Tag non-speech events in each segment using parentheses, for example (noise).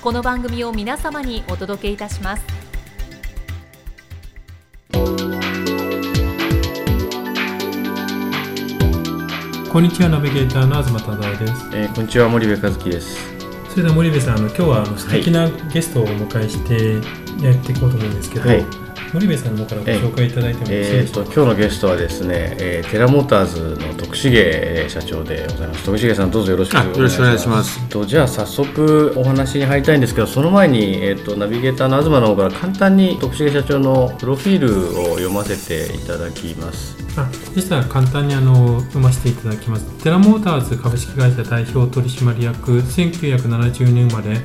この番組を皆様にお届けいたします。こんにちはナビゲーターの東忠夫です、えー、こんにちは森部和樹です。それでは森部さんあの今日はあの素敵なゲストをお迎えしてやっていこうと思うんですけど、はい森部さんの方からご紹介いただいてもよろしいでしょうか、えー、と今日のゲストはですね、えー、テラモーターズの徳重社長でございます。徳重さんどうぞよろしくお願いします。よろしくお願いします。とじゃあ早速お話に入りたいんですけどその前に、えーと、ナビゲーターの東の方から簡単に徳重社長のプロフィールを読ませていただきます。あでしたら簡単にあの読ませていただきます。テラモーターズ株式会社代表取締役1970年生まれ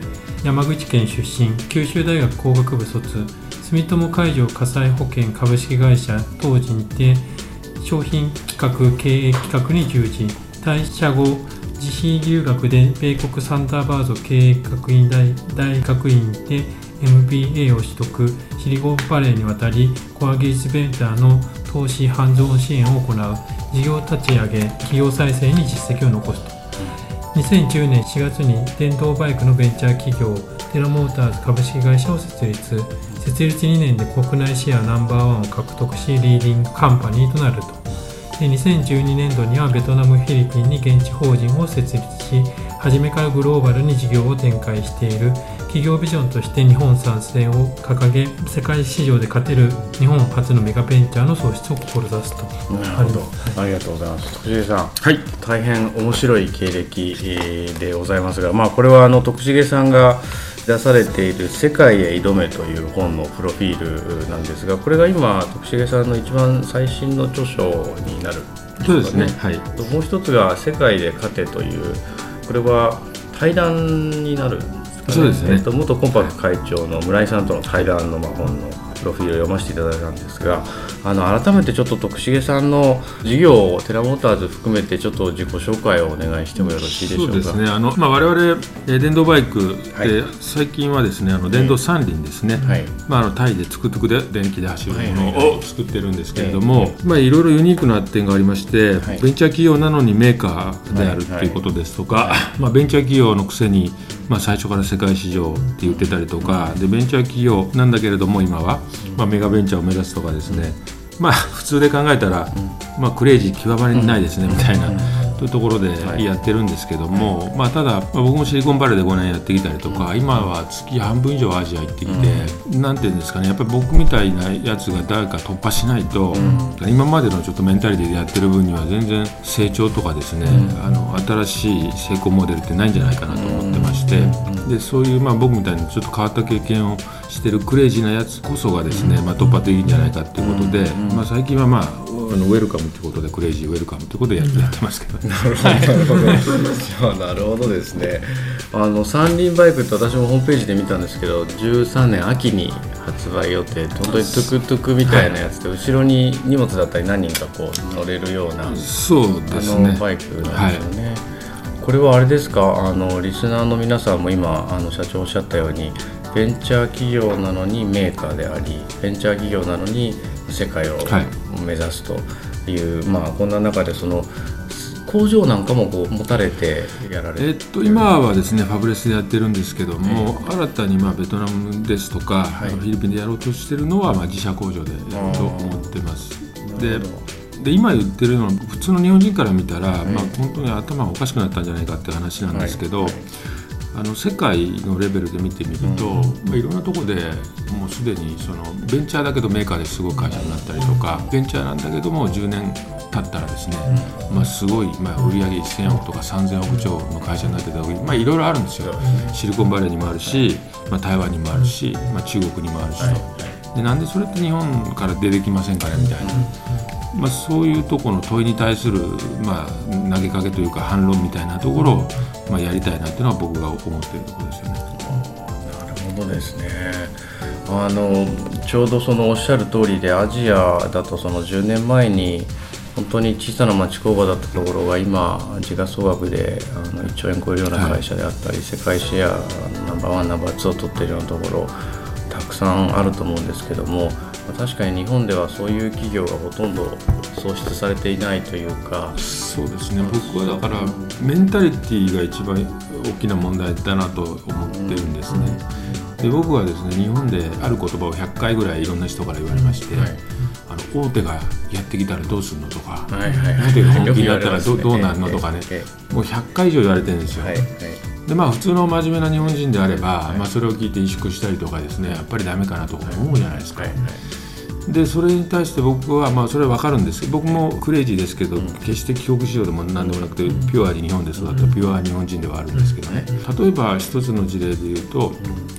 山口県出身九州大学工学部卒住友海上火災保険株式会社当時にて商品企画経営企画に従事。退社後自費留学で米国サンダーバード経営学院大大学院で MBA を取得。シリゴンバレーに渡りコアゲージベンチャーの投資ハンズオン支援を行う事業立ち上げ企業再生に実績を残すと。2010年4月に電動バイクのベンチャー企業テラモーターズ株式会社を設立。設立2年で国内シェアナンバーワンを獲得しリーディングカンパニーとなると。で2012年度にはベトナムフィリピンに現地法人を設立し初めからグローバルに事業を展開している。企業ビジョンとして日本参戦を掲げ世界市場で勝てる日本初のメガベンチャーの創出を志すと。なるほど。ありがとうございます。徳重さん、はい、大変面白い経歴でございますが、まあ、これはあの徳重さんが出されている「世界へ挑め」という本のプロフィールなんですがこれが今徳重さんの一番最新の著書になる、ね、そうですね、はい、もう一つが「世界で勝て」というこれは対談になるんですかね。そうですね、えっと、元コンパク会長の村井さんとの対談のまあ本のプロフィールを読ませていただいたんですがあの改めてちょっと徳重さんの事業をテラモーターズ含めてちょっと自己紹介をお願いしてもよろしいでしょうか？そうですね。あの、まあ、我々電動バイクで、はい、最近はですねあの電動三輪ですね、はい、まあ、あのタイでトゥクトゥクで電気で走るものを作ってるんですけれども、まあ、いろいろユニークな点がありまして、はい、ベンチャー企業なのにメーカーであるということですとか、まあ、ベンチャー企業のくせにまあ、最初から世界市場って言ってたりとかでベンチャー企業なんだけれども今は、まあ、メガベンチャーを目指すとかですね。まあ普通で考えたら、まあ、クレイジー極まりないですねみたいな。というところでやってるんですけども、はい、まあ、ただ、まあ、僕もシリコンバレーで5年やってきたりとか、今は月半分以上アジア行ってきて、うん、なんていうんですかねやっぱり僕みたいなやつが誰か突破しないと、うん、今までのちょっとメンタリティでやってる分には全然成長とかですね、うん、あの新しい成功モデルってないんじゃないかなと思ってまして、でそういう、まあ、僕みたいにちょっと変わった経験をしてるクレイジーなやつこそがですね、まあ、突破できるんじゃないかっていうことで、まあ、最近はまああの welcome ということで crazy welcome ということでやって,、ますけど、(laughs) なるほど。なるほどですね。あの三輪バイクって私もホームページで見たんですけど13年秋に発売予定本当にトゥクトゥクみたいなやつで、はい、後ろに荷物だったり何人かこう乗れるようなそうですね。バイクなんですよね、はいこれはあれですか？あのリスナーの皆さんも今あの社長おっしゃったようにベンチャー企業なのにメーカーでありベンチャー企業なのに世界を目指すという、はい、まあこんな中でその工場なんかもこう持たれてやられて、えっと、今はですねファブレスでやってるんですけども、えー、新たにまあベトナムですとか、はい、フィリピンでやろうとしてるのはまあ自社工場でやろうと思ってます。でで今言ってるのは普通の日本人から見たら、まあ、本当に頭がおかしくなったんじゃないかっていう話なんですけど、はいはいあの世界のレベルで見てみると、まあ、いろんなところでもうすでにそのベンチャーだけどメーカーですごい会社になったりとかベンチャーなんだけども10年経ったらですね、まあ、すごい、まあ、売上1000億とか3000億超の会社になってたり、まあ、いろいろあるんですよ。シリコンバレーにもあるし、まあ、台湾にもあるし、まあ、中国にもあるしと、でなんでそれって日本から出てきませんかねみたいな。まあ、そういうところの問いに対する、まあ、投げかけというか反論みたいなところを、まあ、やりたいなっていうのは僕が思っているところですよね。なるほどですねあのちょうどそのおっしゃる通りでアジアだとその10年前に本当に小さな町工場だったところが今時価総額であの1兆円超えるような会社であったり、はい、世界シェアナンバーワンナンバーツーを取っているようなところたくさんあると思うんですけども確かに日本ではそういう企業がほとんど創出されていないというか。そうですね。僕はだからメンタリティーが一番大きな問題だなと思ってるんですね。で僕はですね日本である言葉を100回ぐらいいろんな人から言われまして、はい、あの大手がやってきたらどうするのとか、はいはい、大手が本気になったらど,、うなんのとかね、もう100回以上言われてるんですよ。はいはいでまあ、普通の真面目な日本人であれば、はい、まあ、それを聞いて萎縮したりとかですねやっぱりだめかなとか思うじゃないですか。はい。はい。でそれに対して僕は、まあ、それは分かるんですけど僕もクレイジーですけど、決して帰国しようでも何でもなくて、ピュアに日本で育ったピュア日本人ではあるんですけどね。例えば一つの事例で言うと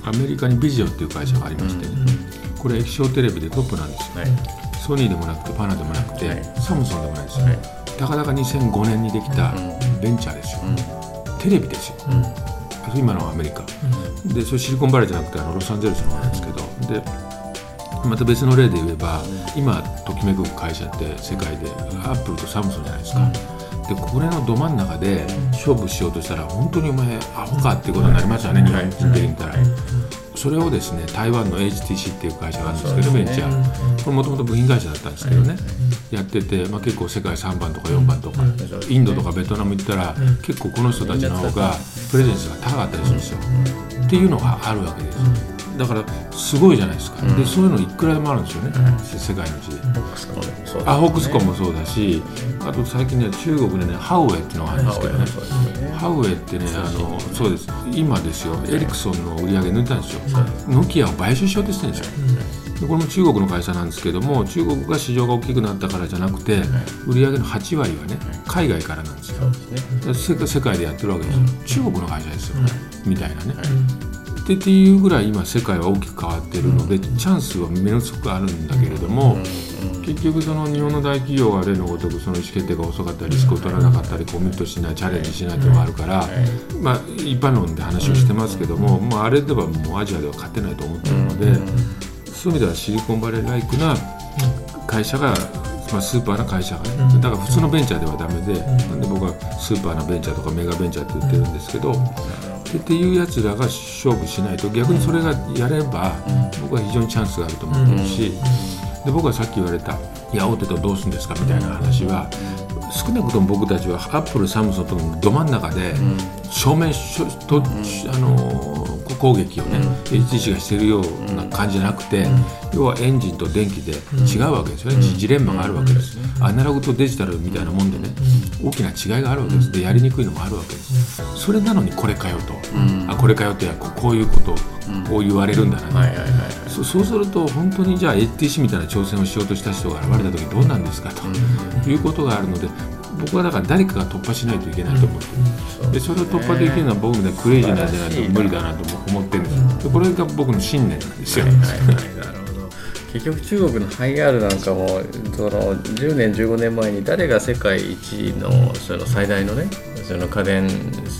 アメリカにビジオっていう会社がありまして、ね、これ液晶テレビでトップなんですよ、ソニーでもなくてパナでもなくて、サムソンでもないですよ、たかだか2005年にできたベンチャーですよ、テレビですよ、今のアメリカ、でそれシリコンバレーじゃなくてあのロサンゼルスの方なんですけど。でまた別の例で言えば今ときめく会社って世界でアップルとサムソンじゃないですか。でこれのど真ん中で勝負しようとしたら本当にお前アホかっていうことになりますよね、日本人で見たら。それをですね台湾の HTC っていう会社があるんですけど、ベンチャー。これもともと部品会社だったんですけどね、やってて、まあ、結構世界3番とか4番とか、インドとかベトナム行ったら、結構この人たちの方がプレゼンスが高かったりするんですよ。っていうのがあるわけです。だからすごいじゃないですか、うん、でそういうのいくらでもあるんですよね、うん、世界の地で。あホークスコンもそうだしあと最近ね中国でねハウエっていうのがあるんですけどね。ハウエってねあのそうです。今ですよ。エリクソンの売り上げ抜いたんですよ。ノキアを買収しようとしてるんですよ、でこれも中国の会社なんですけども中国が市場が大きくなったからじゃなくて、売上の8割はね海外からなんですよ、世界でやってるわけですよ、中国の会社ですよ、みたいなね、ってっていうぐらい今世界は大きく変わっているので、チャンスはものすごくあるんだけれども、結局その日本の大企業が例のごとくその意思決定が遅かったりリスクを取らなかったりコミットしないチャレンジしないというのがあるから、まあ、一般論で話をしてますけども、まあ、あれではもうアジアでは勝てないと思ってるので、そういう意味ではシリコンバレー like な会社がまあ、スーパーな会社がね、だから普通のベンチャーではだめで、なんで僕はスーパーなベンチャーとかメガベンチャーって言ってるんですけど、っていうやつらが勝負しないと逆にそれがやれば、僕は非常にチャンスがあると思ってるし、で僕はさっき言われた「いや大手とどうするんですか?」みたいな話は、少なくとも僕たちはアップルサムソンとのど真ん中で正面と、あの攻撃をね、HTC がしてるような感じじゃなくて、要はエンジンと電気で違うわけですよね、ジレンマがあるわけです、アナログとデジタルみたいなもんでね、大きな違いがあるわけです。でやりにくいのもあるわけです。それなのにこれかよと、あこれかよってこういうことを言われるんだな、そうすると本当にじゃあ HTC みたいな挑戦をしようとした人が現れた時どうなんですかということがあるので僕はだから誰かが突破しないといけないと思ってる、でそれを突破できるのは僕みたいクレイジーなんじゃないと無理だなと思ってるんですこれが僕の信念なんですよ。結局中国のハイアールなんかもその10年15年前に誰が世界一のその最大のねその家電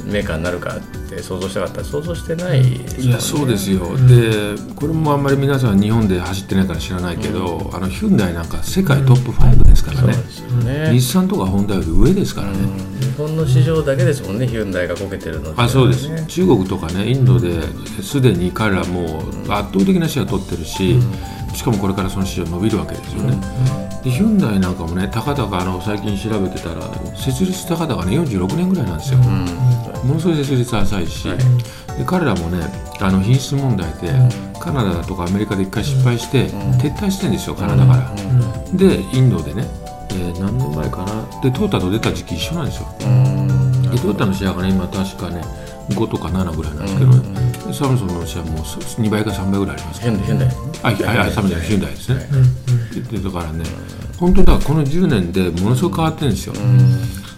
メーカーになるかって想像したかったら想像してない、ね、いやそうですよ、うん、でこれもあんまり皆さん日本で走ってないから知らないけど、うん、あのヒュンダイなんか世界トップ5ですからね。うんね、日産とかホンダより上ですからね、日本の市場だけですもんねヒュンダイがこけてるの、ね、あそうです。中国とかねインドですでに彼らも圧倒的なシェア取ってるし、しかもこれからその市場伸びるわけですよね、でヒュンダイなんかもねたかだかあの最近調べてたら設立たかだかね46年ぐらいなんですよ、ものすごい設立浅いし、で彼らもねあの品質問題で、カナダとかアメリカで一回失敗して、撤退してるんですよカナダから、でインドでね、えー、何年前かな。でトータと出た時期一緒なんですよ、でトヨタのシェアがね今確かね5とか7ぐらいなんですけどね、サムソンの車も2倍か3倍ぐらいありますから、ね、ヒュンダイあはいサムソンヒュンダイですね、でだからね本当だこの10年でものすごく変わってるんですよ、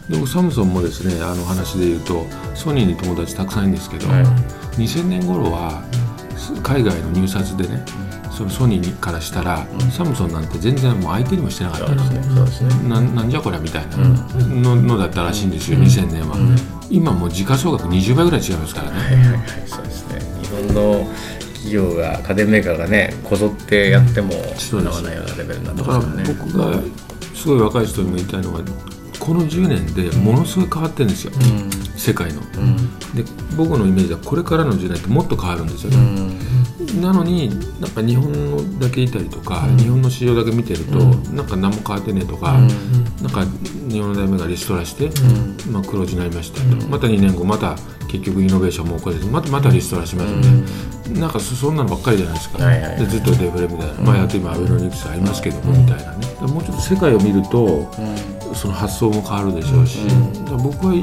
でもサムソンもですねあの話で言うとソニーに友達たくさんいるんですけど、2000年頃は海外の入札でね、そのソニーからしたら、うん、サムソンなんて全然もう相手にもしてなかったんですね。そうですね。ななんじゃこりゃみたいなの,、のだったらしいんですよ、うん、2000年は、うん、今もう時価総額20倍ぐらい違いますからね、はいはいはい。そうですね。日本の企業が家電メーカーがねこぞってやってもかなわないようなレベルになってますからね。僕がすごい若い人にも言いたいのはこの10年でものすごい変わってるんですよ、うん、世界の、うん、で僕のイメージはこれからの10年ってもっと変わるんですよ。ね、うん、なのになんか日本のだけいたりとか、日本の市場だけ見てると、なんか何も変わってねえとか、なんか日本の大名がリストラして、まあ、黒字になりましたと、また2年後また結局イノベーションも起これてまたまたリストラしますね、うん、なんかそんなのばっかりじゃないですか、でずっとデフレみたいな、まあやって今アベノミクスありますけども、みたいなね。もうちょっと世界を見ると、その発想も変わるでしょうし、僕は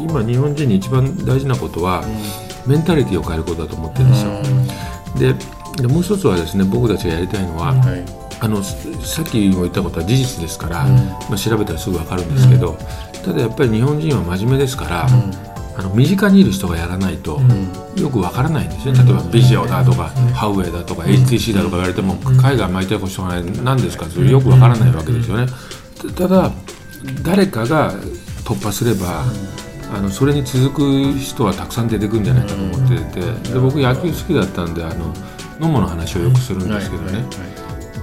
今日本人に一番大事なことは、メンタリティーを変えることだと思ってるんですよ、でもう一つはですね僕たちがやりたいのは、はい。あのさっきも言ったことは事実ですから、うん、まあ、調べたらすぐ分かるんですけど、うん、ただやっぱり日本人は真面目ですから、うん、あの身近にいる人がやらないと、よく分からないんですよ、例えばビジオだとか、ハウェイだとか、HTC だとか言われても、海外巻いてる人が何ですかそれよく分からないわけですよね。ただ誰かが突破すれば、あのそれに続く人はたくさん出てくるんじゃないかと思ってて、で僕野球好きだったんであの野茂の話をよくするんですけどね、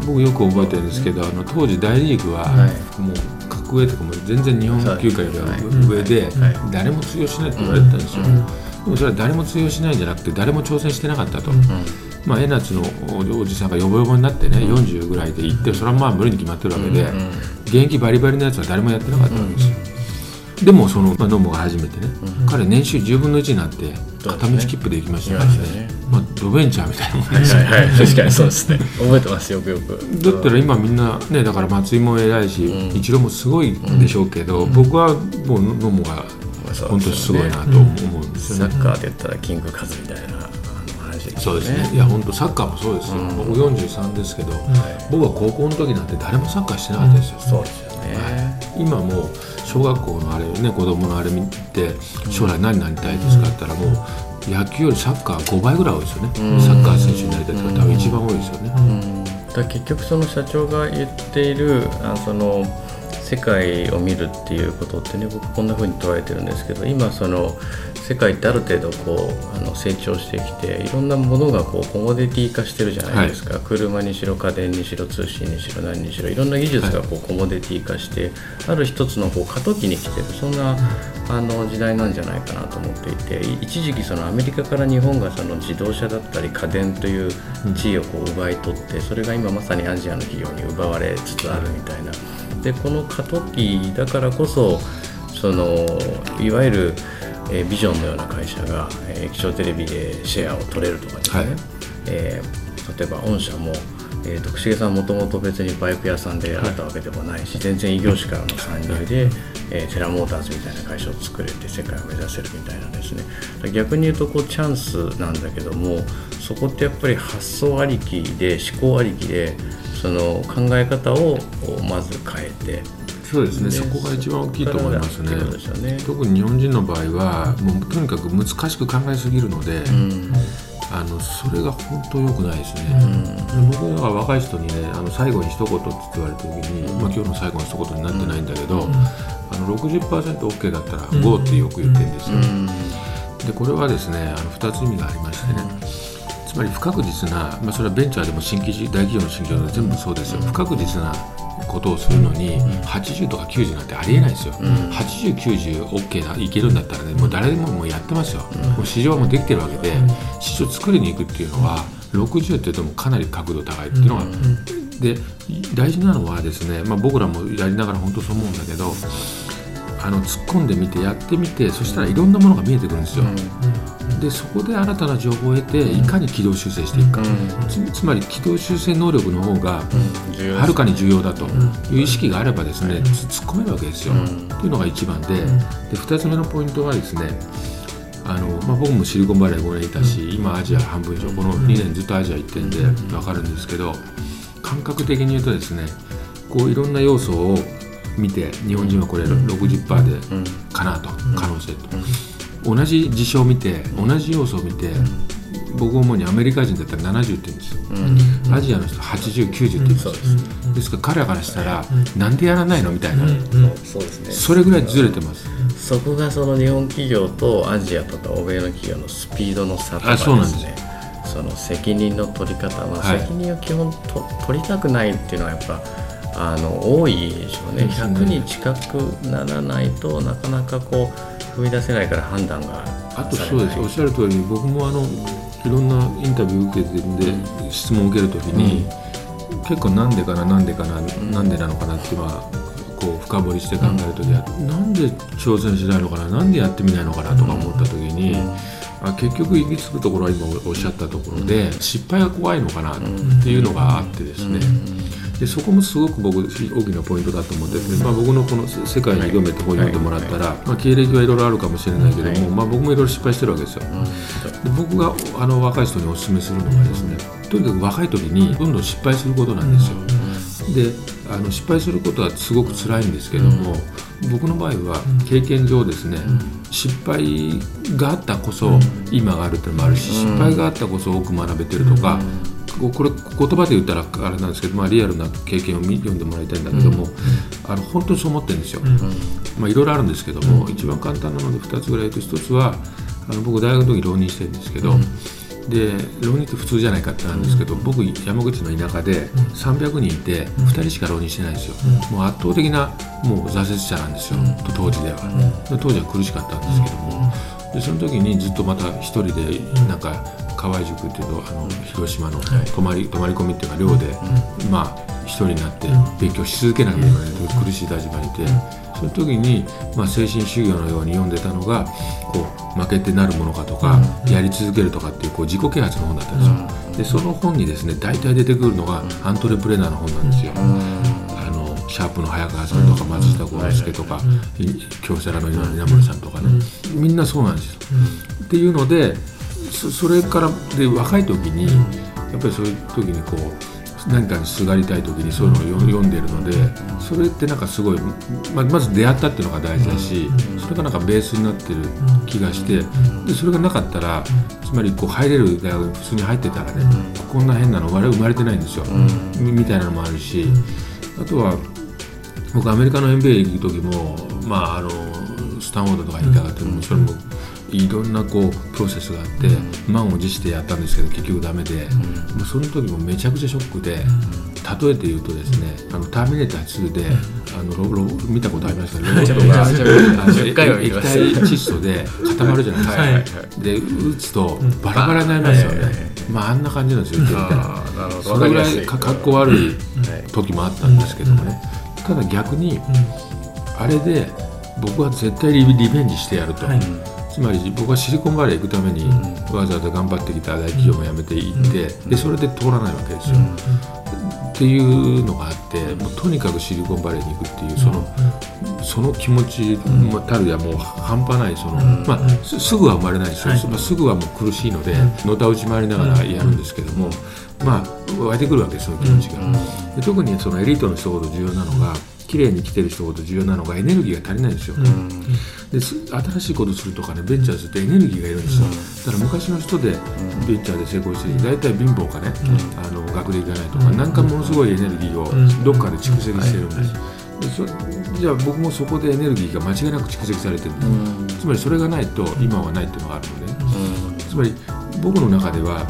僕よく覚えてるんですけどあの当時大リーグはもう格上とかも全然日本球界よりは上で誰も通用しないって言われてたんですよ、でもそれは誰も通用しないんじゃなくて誰も挑戦してなかったと。まあ、江夏のおじさんがヨボヨボになってね、うん、40ぐらいで行ってそれはまあ無理に決まってるわけで、現役バリバリのやつは誰もやってなかったわけですよ、でもその、まあ、ノモが初めてね、彼年収10分の1になって片道切符で行きましたからね。まあ、ドベンチャーみたいなもんですよ、はいはい、確かにそうですね。覚えてますよくよく。だったら今みんなねだから松井も偉いし、うん、一郎もすごいでしょうけど、うん、僕はもうノモが本当すごいなと思うんですよね、サッカーで言ったらキングカズみたいなそうですね。いや本当サッカーもそうですよ、うん、僕43ですけど、はい、僕は高校の時なんて誰もサッカーしてなかったですよ、そうですよね、はい、今もう小学校のあれね子供のあれ見て将来何になりたいですかって言ったらもう野球よりサッカー5倍ぐらい多いですよね、サッカー選手になりたいって方多分一番多いですよね、だ結局その社長が言っているあその世界を見るっていうことってね僕こんな風に捉えてるんですけど今その世界ってある程度こうあの成長してきていろんなものがこうコモディティ化してるじゃないですか、はい、車にしろ家電にしろ通信にしろ何にしろいろんな技術がこうコモディティ化して、ある一つのこう過渡期に来てる。そんなあの時代なんじゃないかなと思っていて一時期そのアメリカから日本がその自動車だったり家電という地位をこう奪い取ってそれが今まさにアジアの企業に奪われつつあるみたいな。でこの過渡期だからこそそのいわゆるえー、ビジョンのような会社が、えー、液晶テレビでシェアを取れるとかですね、はい、えー、例えば御社も、えー、徳重さんもともと別にバイク屋さんであったわけでもないし、はい、全然異業種からの参入で、はい、えー、テラモーターズみたいな会社を作れて世界を目指せるみたいなですね。逆に言うとこうチャンスなんだけどもそこってやっぱり発想ありきで思考ありきでその考え方をまず変えて。そうですね、そこが一番大きいと思いますね、ね、特に日本人の場合はもうとにかく難しく考えすぎるので、うん、あのそれが本当良くないですね、うん、僕は若い人にねあの最後に一言って言われた時に、まあ、今日の最後の一言になってないんだけど、うん、あの 60%OK だったら GO ってよく言ってるんですよ、でこれはですねあの2つ意味がありましてね、つまり不確実な、まあ、それはベンチャーでも新規大企業の新規で全部そうですよ。不確実なことをするのに、80とか90なんてありえないですよ、うん、80、90、OK だいけるんだったらね、もう誰でももうやってますよ、もう市場はもうできてるわけで、市場作りに行くっていうのは、60って言うともかなり角度高いっていうのが、で大事なのはですね、まあ、僕らもやりながら本当そう思うんだけど、あの突っ込んでみてやってみてそしたらいろんなものが見えてくるんですよ。でそこで新たな情報を得ていかに軌道修正していくか、つつまり軌道修正能力の方がはるかに重要だと。いう意識があればですね突っ込めるわけですよ。というのが一番で。で2つ目のポイントはですねあのまあ、僕もシリコンバレー5年いたし、今アジア半分以上この2年ずっとアジア行ってんで分かるんですけど感覚的に言うとですねこういろんな要素を見て日本人はこれ60%でかなと、可能性と、同じ事象を見て同じ要素を見て、僕主にアメリカ人だったら70点ですよ、うん、アジアの人8090点です、うん、ですから彼らからしたら、うん、なんでやらないのみたいな、そうですね。それぐらいずれてます、そこがその日本企業とアジアとか欧米の企業のスピードの差とかですね。その責任の取り方。は、はい、責任を基本と取りたくないっていうのはやっぱあの多いでしょうね。100に近くならないとなかなかこう踏み出せないから判断があとそうです。おっしゃる通り僕もあのいろんなインタビュー受けてるん。で、質問を受けるときに、うん、結構なんでかななんでかな、うん、なんでなのかなっていうのはこう深掘りして考えるときは、うん、なんで挑戦しないのかななんでやってみないのかなとか思ったときに、あ結局行き着くところは今おっしゃったところで、失敗が怖いのかなっていうのがあってですね、でそこもすごく僕大きなポイントだと思ってて、まあ、僕のこの世界に読めて本読んでもらったら、まあ、経歴はいろいろあるかもしれないけども、まあ、僕もいろいろ失敗してるわけですよ。で僕があの若い人にお勧めするのはですねとにかく若い時にどんどん失敗することなんですよ。であの失敗することはすごく辛いんですけども、僕の場合は経験上ですね、失敗があったこそ今があるっていうのもあるし、失敗があったこそ多く学べてるとか、これ言葉で言ったらあれなんですけど、まあ、リアルな経験を読んでもらいたいんだけども、あの本当にそう思ってるんですよ、まあ、いろいろあるんですけども、一番簡単なので2つぐらいと1つはあの僕大学の時浪人してるんですけど、で浪人って普通じゃないかってなんですけど、僕山口の田舎で300人いて2人しか浪人してないんですよ、もう圧倒的なもう挫折者なんですよ、当時では、当時は苦しかったんですけども。でその時にずっとまた一人でなんか河合塾っていうとあの広島の泊まり泊まり込みっていうか寮で、まあ一人になって勉強し続けなきゃいけない苦しい立場にいて、その時に、まあ、精神修行のように読んでたのがこう負けてなるものかとか、やり続けるとかっていうこう自己啓発の本だったんですよ。でその本にですね大体出てくるのがアントレプレナーの本なんですよ。あのシャープの早川さんとか松下幸之助とか京セラの稲森さんとかね。みんなそうなんですよ。っていうのでそれからで若い時にやっぱりそういう時にこう何かにすがりたい時にそういうのを読んでるのでそれってなんかすごいままず出会ったっていうのが大事だしそれがなんかベースになってる気がしてでそれがなかったらつまりこう入れる大学に普通に入ってたらねこんな変なの我々生まれてないんですよみたいなのもあるしあとは僕アメリカの MBA 行く時もまああのスタンフォードとかにいたかってもそれもいろんなこうプロセスがあって、満を持してやったんですけど結局ダメで、もうその時もめちゃくちゃショックで、例えて言うとですね「あのターミネーター2で」あのロロ見たことありますか？ロボットが液体窒素で固まるじゃないですか、で打つとバラバラになりますよね、まああんな感じなんですよそれぐらいかっこ悪い時もあったんですけどもね、ただ逆に、あれで僕は絶対リベンジしてやると。つまり僕はシリコンバレー行くためにわざわざ頑張ってきた大企業も辞めていって、でそれで通らないわけですよ。っていうのがあってもうとにかくシリコンバレーに行くっていうその,、その気持ちたるやもう半端ないその、まあ、すぐは生まれないですよ、まあ、すぐはもう苦しいのでのたうち回りながらやるんですけども、まあ湧いてくるわけですその気持ちが。で特にそのエリートの人ほど重要なのが綺麗に生きてる人ほど重要なのがエネルギーが足りないんですよ。で新しいことするとかねベンチャーズってエネルギーがいるんですよ、だから昔の人でベンチャーで成功して大体貧乏かね、あの学歴がないとか、なんかものすごいエネルギーをどっかで蓄積してるんです、でそじゃあ僕もそこでエネルギーが間違いなく蓄積されてる、つまりそれがないと今はないっていうのがあるので、ね、つまり僕の中では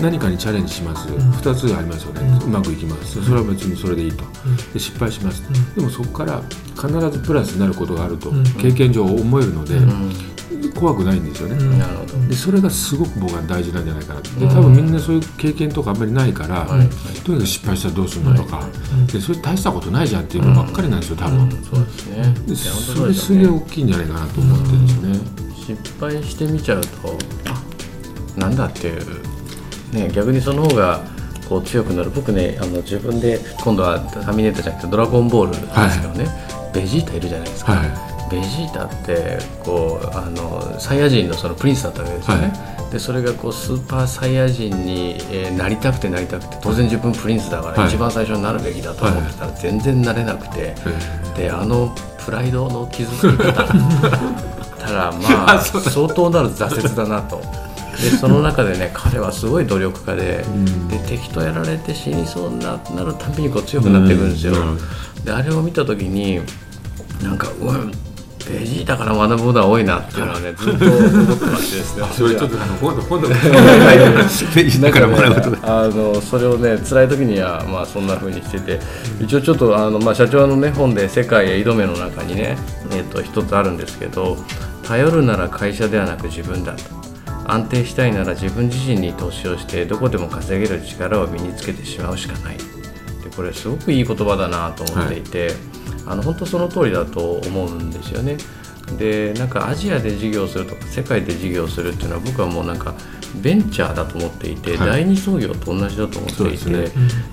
何かにチャレンジします、2つありますよね、うまくいきます。それは別にそれでいいと。で失敗します、でもそこから必ずプラスになることがあると経験上思えるので、怖くないんですよね、なるほど。でそれがすごく僕は大事なんじゃないかなで多分みんなそういう経験とかあんまりないから、とにかく失敗したらどうするのとか、でそれ大したことないじゃんっていうのばっかりなんですよ多分、そうですね。でそれすげえ大きいんじゃないかなと思ってるんですね、失敗してみちゃうとなんだっていう、ね、逆にその方がこう強くなる。僕ねあの自分で今度はターミネーターじゃなくてドラゴンボールですけどね、はい、ベジータいるじゃないですか、はい、ベジータってこうあのサイヤ人のそのプリンスだったわけですよね、はい、でそれがこうスーパーサイヤ人に、えー、なりたくてなりたくて当然自分プリンスだから一番最初になるべきだと思ってたら全然なれなくて、はい、であのプライドの傷つき方。(laughs) たらまあ (laughs) 相当なる挫折だなと。でその中でね彼はすごい努力家でうん、で敵とやられて死にそうになるたびにこう強くなっていくんですよ。うん、であれを見た時になんかうわベジータから学ぶことが多いなっていうのはねずっと思ってましてですね。それちょっとあの今度今度。ベジータから学ぶこと、(laughs) あのそれをね辛い時にはまあそんなふうにしてて一応ちょっとあの、まあ、社長のね本で「世界へ挑め」の中にね、えー、と一つあるんですけど頼るなら会社ではなく自分だと安定したいなら自分自身に投資をしてどこでも稼げる力を身につけてしまうしかない。でこれすごくいい言葉だなと思っていて、はい。あの本当その通りだと思うんですよね。でなんかアジアで事業するとか世界で事業するっていうのは僕はもうなんかベンチャーだと思っていて、はい、第二創業と同じだと思っていて、ね、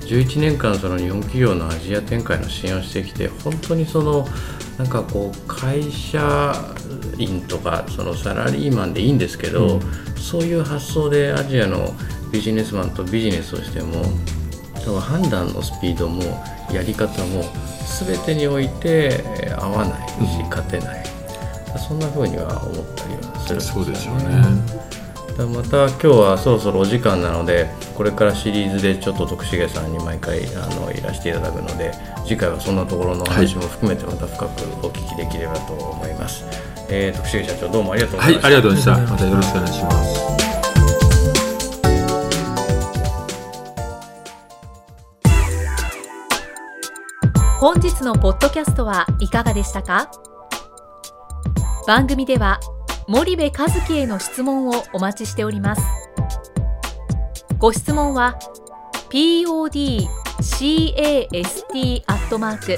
11年間その日本企業のアジア展開の支援をしてきて本当にそのなんかこう会社員とかそのサラリーマンでいいんですけど、うん、そういう発想でアジアのビジネスマンとビジネスをしても判断のスピードもやり方も全てにおいて合わないし、勝てない、そんなふうには思ったりはするんですよね。そうでしょうねまた今日はそろそろお時間なのでこれからシリーズでちょっと徳重さんに毎回あのいらしていただくので次回はそんなところの話も含めてまた深くお聞きできればと思います、はい、えー、徳重社長どうもありがとうございました、はい、ありがとうございました。またよろしくお願いします。本日のポッドキャストはいかがでしたか？番組では森部和樹への質問をお待ちしております。ご質問は podcast アットマーク